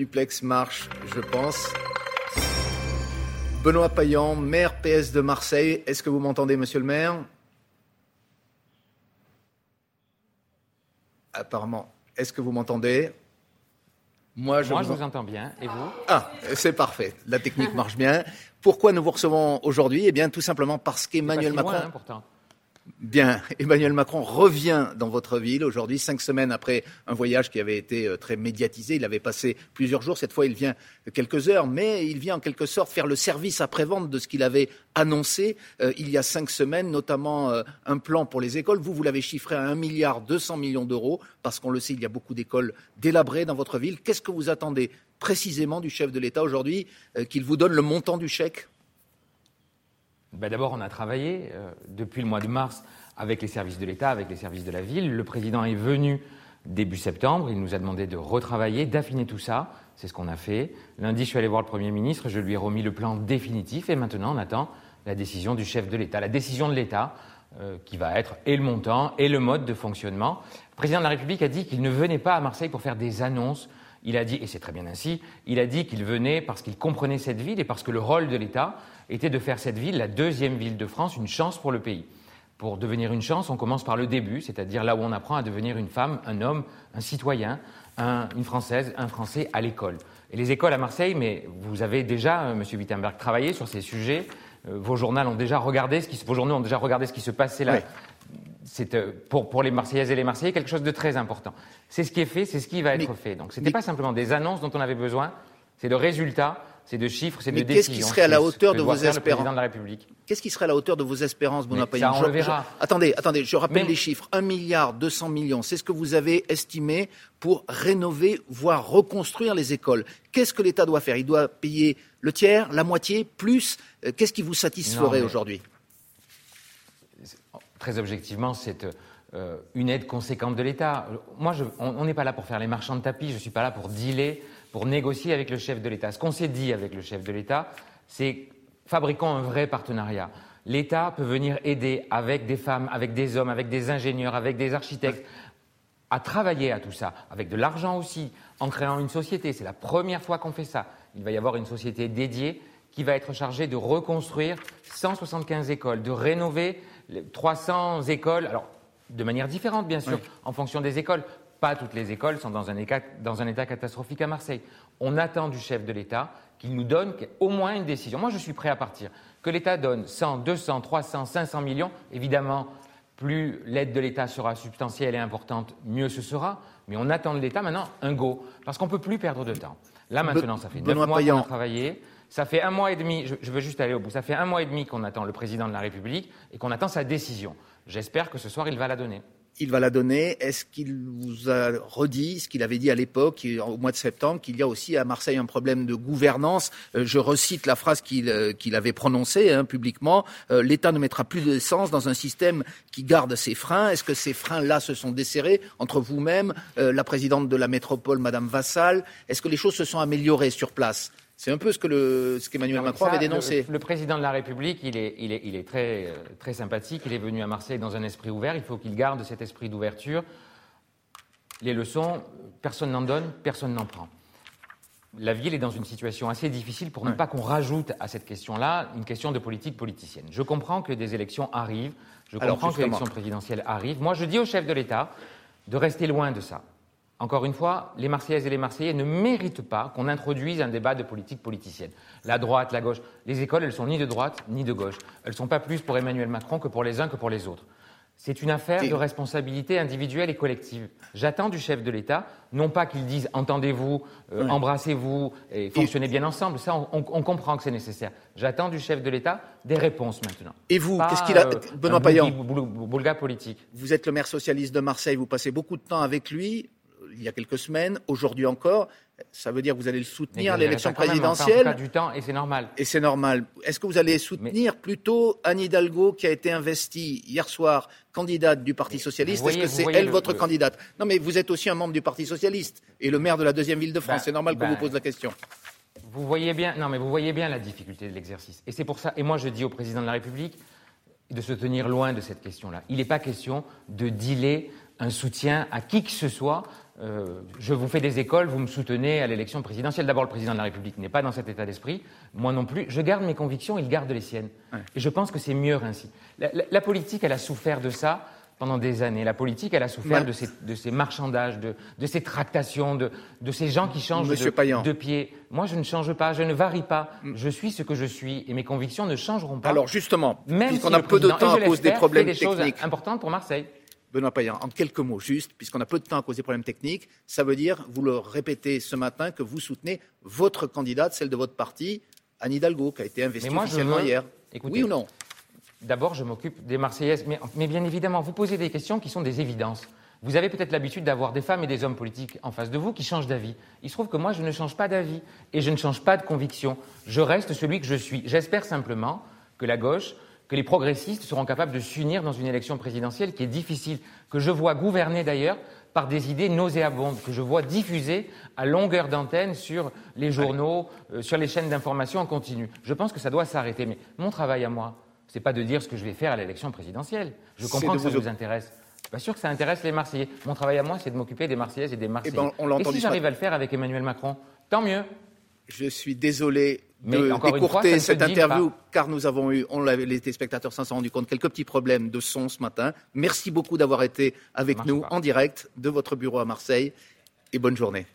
Duplex marche, je pense. Benoît Payan, maire PS de Marseille. Est-ce que vous m'entendez, monsieur le maire? Apparemment. Est-ce que vous m'entendez? Moi, je, vous... entends bien. Et vous? Ah, c'est parfait. La technique marche bien. Pourquoi nous vous recevons aujourd'hui? Eh bien, tout simplement parce qu'Emmanuel Macron. Loin, hein, pourtant. Bien, Emmanuel Macron revient dans votre ville aujourd'hui, cinq semaines après un voyage qui avait été euh, très médiatisé. Il avait passé plusieurs jours. Cette fois, il vient quelques heures, mais il vient en quelque sorte faire le service après-vente de ce qu'il avait annoncé euh, il y a cinq semaines, notamment euh, un plan pour les écoles. Vous, vous l'avez chiffré à un milliard deux cents millions d'euros, parce qu'on le sait, il y a beaucoup d'écoles délabrées dans votre ville. Qu'est-ce que vous attendez précisément du chef de l'État aujourd'hui, qu'il vous donne le montant du chèque? Ben, d'abord, on a travaillé euh, depuis le mois de mars avec les services de l'État, avec les services de la ville. Le président est venu début septembre. Il nous a demandé de retravailler, d'affiner tout ça. C'est ce qu'on a fait. Lundi, je suis allé voir le Premier ministre. Je lui ai remis le plan définitif. Et maintenant, on attend la décision du chef de l'État. La décision de l'État, euh, qui va être et le montant et le mode de fonctionnement. Le président de la République a dit qu'il ne venait pas à Marseille pour faire des annonces. Il a dit, et c'est très bien ainsi, il a dit qu'il venait parce qu'il comprenait cette ville et parce que le rôle de l'État, était de faire cette ville la deuxième ville de France, une chance pour le pays. Pour devenir une chance, on commence par le début, c'est-à-dire là où on apprend à devenir une femme, un homme, un citoyen, une Française, un Français à l'école. Et les écoles à Marseille, mais vous avez déjà, euh, Monsieur Wittenberg, travaillé sur ces sujets. Euh, vos journaux ont déjà regardé ce qui, vos journaux ont déjà regardé ce qui se passait là. C'est euh, pour, pour, les Marseillaises et les Marseillais quelque chose de très important. C'est ce qui est fait, c'est ce qui va être fait. Donc ce n'était pas simplement des annonces dont on avait besoin, c'est le résultat c'est de chiffres, c'est de décisions. Qu'est-ce qui serait à la hauteur de vos espérances de la République Qu'est-ce qui serait à la hauteur de vos espérances, Ça, on le verra. attendez, attendez, je rappelle les chiffres. 1 milliard 200 millions, c'est ce que vous avez estimé pour rénover, voire reconstruire les écoles. Qu'est-ce que l'État doit faire? Il doit payer le tiers, la moitié, plus euh, Qu'est-ce qui vous satisferait aujourd'hui? Très objectivement, c'est euh, une aide conséquente de l'État. Moi, on n'est pas là pour faire les marchands de tapis, je ne suis pas là pour dealer pour négocier avec le chef de l'État. Ce qu'on s'est dit avec le chef de l'État, c'est fabriquons un vrai partenariat. L'État peut venir aider avec des femmes, avec des hommes, avec des ingénieurs, avec des architectes, à travailler à tout ça, avec de l'argent aussi, en créant une société. C'est la première fois qu'on fait ça. Il va y avoir une société dédiée qui va être chargée de reconstruire 175 écoles, de rénover 300 écoles, alors de manière différente bien sûr, en fonction des écoles. Pas toutes les écoles sont dans un, état, catastrophique à Marseille. On attend du chef de l'État qu'il nous donne au moins une décision. Moi, je suis prêt à partir. Que l'État donne 100, 200, 300, 500 millions, évidemment, plus l'aide de l'État sera substantielle et importante, mieux ce sera. Mais on attend de l'État maintenant un go, parce qu'on ne peut plus perdre de temps. Là maintenant, ça fait neuf mois qu'on a travaillé. Ça fait un mois et demi, je veux juste aller au bout, ça fait un mois et demi qu'on attend le président de la République et qu'on attend sa décision. J'espère que ce soir, il va la donner il va la donner. Est-ce qu'il vous a redit ce qu'il avait dit à l'époque, au mois de septembre, qu'il y a aussi à Marseille un problème de gouvernance euh, Je recite la phrase qu'il euh, avait prononcée hein, publiquement. Euh, L'État ne mettra plus d'essence dans un système qui garde ses freins. Est-ce que ces freins-là se sont desserrés entre vous-même, la présidente de la métropole, Madame Vassal? Est-ce que les choses se sont améliorées sur place? C'est un peu ce que ce qu'Emmanuel Macron avait dénoncé. Le, président de la République, il est, il est, il est très, euh, très sympathique. Il est venu à Marseille dans un esprit ouvert. Il faut qu'il garde cet esprit d'ouverture. Les leçons, personne n'en donne, personne n'en prend. La ville est dans une situation assez difficile pour ne pas qu'on rajoute à cette question-là une question de politique politicienne. Je comprends que des élections arrivent, je comprends que l'élection présidentielle arrive. Moi, je dis au chef de l'État de rester loin de ça. Encore une fois, les Marseillaises et les Marseillais ne méritent pas qu'on introduise un débat de politique politicienne. La droite, la gauche. Les écoles, elles sont ni de droite ni de gauche. Elles ne sont pas plus pour Emmanuel Macron que pour les uns que pour les autres. C'est une affaire de responsabilité individuelle et collective. J'attends du chef de l'État, non pas qu'il dise entendez-vous, euh, embrassez-vous et fonctionnez bien ensemble. Ça, on, comprend que c'est nécessaire. J'attends du chef de l'État des réponses maintenant. Et vous, qu'est-ce qu'il a euh, Benoît Payan, politique. Vous êtes le maire socialiste de Marseille. Vous passez beaucoup de temps avec lui il y a quelques semaines, aujourd'hui encore. Ça veut dire que vous allez le soutenir à l'élection présidentielle. Même, du temps et c'est normal. Et c'est normal. Est-ce que vous allez soutenir plutôt Anne Hidalgo qui a été investie hier soir candidate du Parti socialiste? Est-ce que c'est elle votre candidate? Non, mais vous êtes aussi un membre du Parti socialiste et le maire de la deuxième ville de France. Ben, c'est normal qu'on ben, vous pose la question. Vous voyez bien, non, mais vous voyez bien la difficulté de l'exercice. Et c'est pour ça. Et moi, je dis au président de la République de se tenir loin de cette question-là. Il n'est pas question de dealer un soutien à qui que ce soit. Euh, je vous fais des écoles, vous me soutenez à l'élection présidentielle. D'abord, le président de la République n'est pas dans cet état d'esprit, moi non plus. Je garde mes convictions, il garde les siennes. Et je pense que c'est mieux ainsi. La, politique, elle a souffert de ça pendant des années. La politique, elle a souffert de, ces, marchandages, de, ces tractations, de, ces gens qui changent de, de, pied. Moi, je ne change pas, je ne varie pas. Mm. Je suis ce que je suis et mes convictions ne changeront pas. Alors justement, puisqu'on a peu de temps à cause des problèmes des techniques. choses importantes pour Marseille. Benoît Payan, en quelques mots, juste, puisqu'on a peu de temps à cause des problèmes techniques, ça veut dire, vous le répétez ce matin, que vous soutenez votre candidate, celle de votre parti, Anne Hidalgo, qui a été investie officiellement hier. oui ou non? D'abord, je m'occupe des Marseillaises, mais, bien évidemment, vous posez des questions qui sont des évidences. Vous avez peut-être l'habitude d'avoir des femmes et des hommes politiques en face de vous qui changent d'avis. Il se trouve que moi, je ne change pas d'avis et je ne change pas de conviction. Je reste celui que je suis. J'espère simplement que la gauche que les progressistes seront capables de s'unir dans une élection présidentielle qui est difficile, que je vois gouverner d'ailleurs par des idées nauséabondes, que je vois diffuser à longueur d'antenne sur les journaux, euh, sur les chaînes d'information en continu. Je pense que ça doit s'arrêter. Mais mon travail à moi, ce n'est pas de dire ce que je vais faire à l'élection présidentielle. Je comprends que ça vous intéresse. Pas sûr que ça intéresse les Marseillais. Mon travail à moi, c'est de m'occuper des Marseillaises et des Marseillais. Eh ben, et si j'arrive à le faire avec Emmanuel Macron, tant mieux. Je suis désolé de d'écourter cette interview, car nous avons eu, on les téléspectateurs s'en sont rendus compte, quelques petits problèmes de son ce matin. Merci beaucoup d'avoir été avec nous en direct de votre bureau à Marseille et bonne journée.